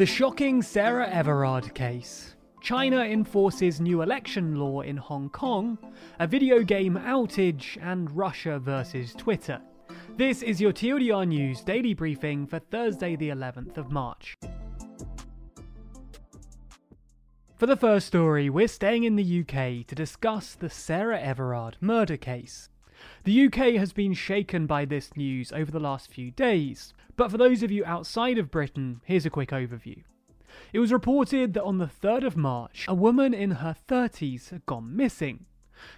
The shocking Sarah Everard case. China enforces new election law in Hong Kong, a video game outage, and Russia versus Twitter. This is your TLDR News daily briefing for Thursday, the 11th of March. For the first story, we're staying in the UK to discuss the Sarah Everard murder case. The UK has been shaken by this news over the last few days, but for those of you outside of Britain, here's a quick overview. It was reported that on the 3rd of March, a woman in her 30s had gone missing.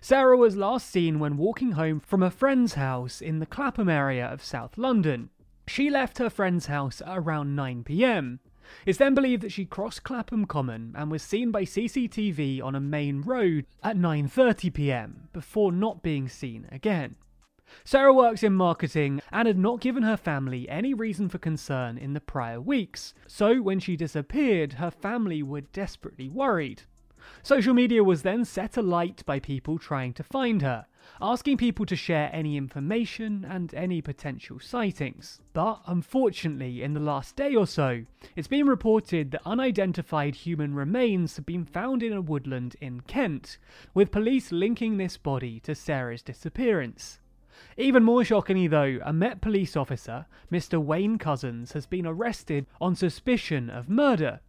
Sarah was last seen when walking home from a friend's house in the Clapham area of South London. She left her friend's house at around 9pm, it's then believed that she crossed Clapham Common and was seen by CCTV on a main road at 9.30pm before not being seen again. Sarah works in marketing and had not given her family any reason for concern in the prior weeks, so when she disappeared, her family were desperately worried. Social media was then set alight by people trying to find her, asking people to share any information and any potential sightings. But unfortunately, in the last day or so, it's been reported that unidentified human remains have been found in a woodland in Kent, with police linking this body to Sarah's disappearance. Even more shockingly, though, a Met police officer, Mr. Wayne Couzens, has been arrested on suspicion of murder.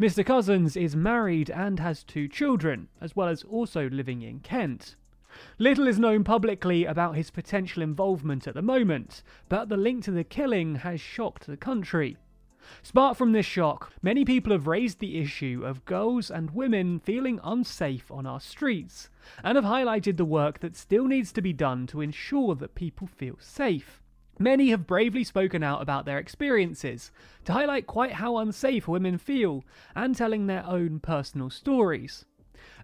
Mr. Couzens is married and has two children, as well as also living in Kent. Little is known publicly about his potential involvement at the moment, but the link to the killing has shocked the country. Sparked from this shock, many people have raised the issue of girls and women feeling unsafe on our streets, and have highlighted the work that still needs to be done to ensure that people feel safe. Many have bravely spoken out about their experiences, to highlight quite how unsafe women feel, and telling their own personal stories.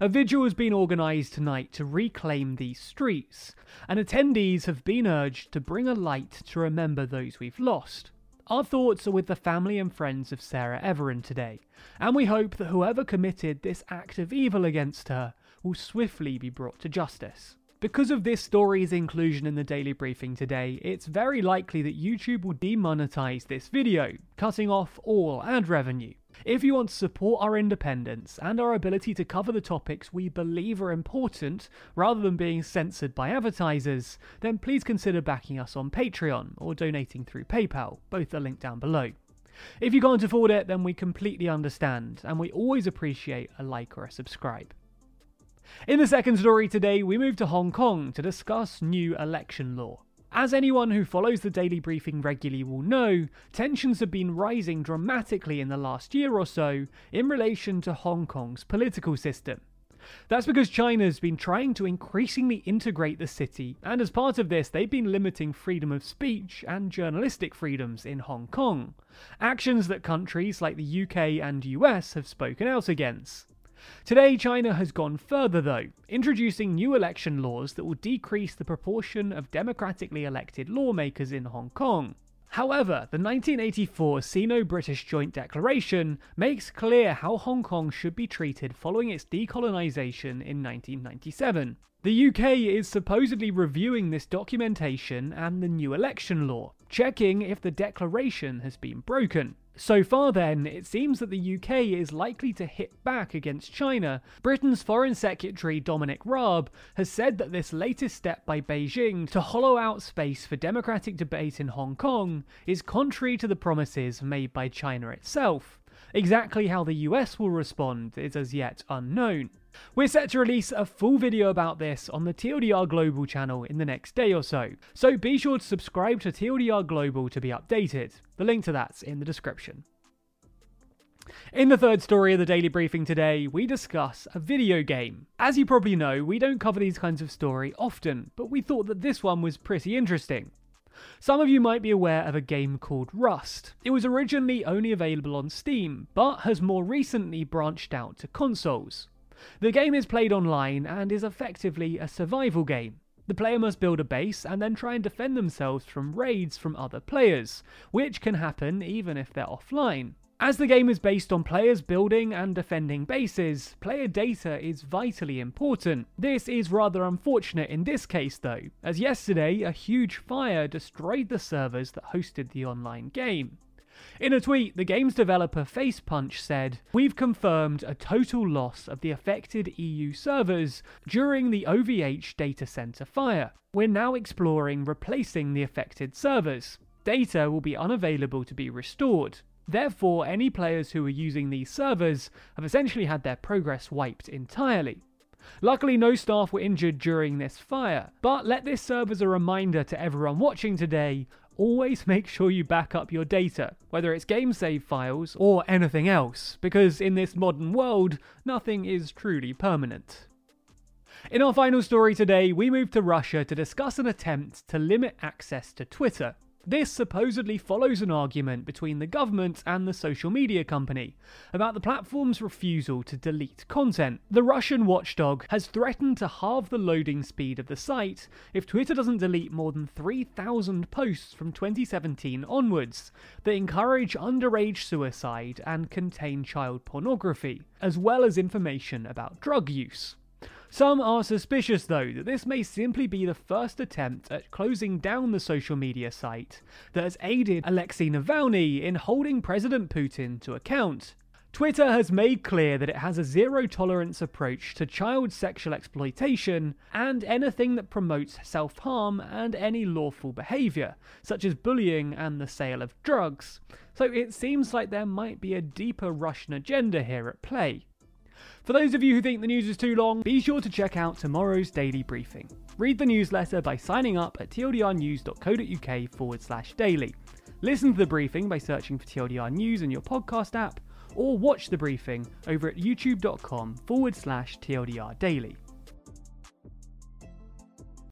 A vigil has been organised tonight to reclaim these streets, and attendees have been urged to bring a light to remember those we've lost. Our thoughts are with the family and friends of Sarah Everard today, and we hope that whoever committed this act of evil against her will swiftly be brought to justice. Because of this story's inclusion in the daily briefing today, it's very likely that YouTube will demonetize this video, cutting off all ad revenue. If you want to support our independence and our ability to cover the topics we believe are important rather than being censored by advertisers, then please consider backing us on Patreon or donating through PayPal. Both are linked down below. If you can't afford it, then we completely understand, and we always appreciate a like or a subscribe. In the second story today, we move to Hong Kong to discuss new election law. As anyone who follows the daily briefing regularly will know, tensions have been rising dramatically in the last year or so in relation to Hong Kong's political system. That's because China's been trying to increasingly integrate the city, and as part of this, they've been limiting freedom of speech and journalistic freedoms in Hong Kong. Actions that countries like the UK and US have spoken out against. Today, China has gone further, though, introducing new election laws that will decrease the proportion of democratically elected lawmakers in Hong Kong. However, the 1984 Sino British Joint Declaration makes clear how Hong Kong should be treated following its decolonisation in 1997. The UK is supposedly reviewing this documentation and the new election law, checking if the declaration has been broken. So far, then, it seems that the UK is likely to hit back against China. Britain's Foreign Secretary Dominic Raab has said that this latest step by Beijing to hollow out space for democratic debate in Hong Kong is contrary to the promises made by China itself. Exactly how the US will respond is as yet unknown. We're set to release a full video about this on the TLDR Global channel in the next day or so, so be sure to subscribe to TLDR Global to be updated. The link to that's in the description. In the third story of the daily briefing today, we discuss a video game. As you probably know, we don't cover these kinds of story often, but we thought that this one was pretty interesting. Some of you might be aware of a game called Rust. It was originally only available on Steam, but has more recently branched out to consoles. The game is played online and is effectively a survival game. The player must build a base and then try and defend themselves from raids from other players, which can happen even if they're offline. As the game is based on players building and defending bases, player data is vitally important. This is rather unfortunate in this case though, as yesterday a huge fire destroyed the servers that hosted the online game. In a tweet, the game's developer Facepunch said, We've confirmed a total loss of the affected EU servers during the OVH data center fire. We're now exploring replacing the affected servers. Data will be unavailable to be restored. Therefore, any players who were using these servers have essentially had their progress wiped entirely. Luckily, no staff were injured during this fire, but let this serve as a reminder to everyone watching today always make sure you back up your data, whether it's game save files or anything else, because in this modern world, nothing is truly permanent. In our final story today, we move to Russia to discuss an attempt to limit access to Twitter. This supposedly follows an argument between the government and the social media company about the platform's refusal to delete content. The Russian watchdog has threatened to halve the loading speed of the site if Twitter doesn't delete more than 3,000 posts from 2017 onwards that encourage underage suicide and contain child pornography, as well as information about drug use. Some are suspicious, though, that this may simply be the first attempt at closing down the social media site that has aided Alexei Navalny in holding President Putin to account. Twitter has made clear that it has a zero tolerance approach to child sexual exploitation and anything that promotes self harm and any lawful behaviour, such as bullying and the sale of drugs. So it seems like there might be a deeper Russian agenda here at play. For those of you who think the news is too long, be sure to check out tomorrow's daily briefing. Read the newsletter by signing up at tldrnews.co.uk forward slash daily. Listen to the briefing by searching for TLDR News in your podcast app, or watch the briefing over at youtube.com forward slash TLDR daily.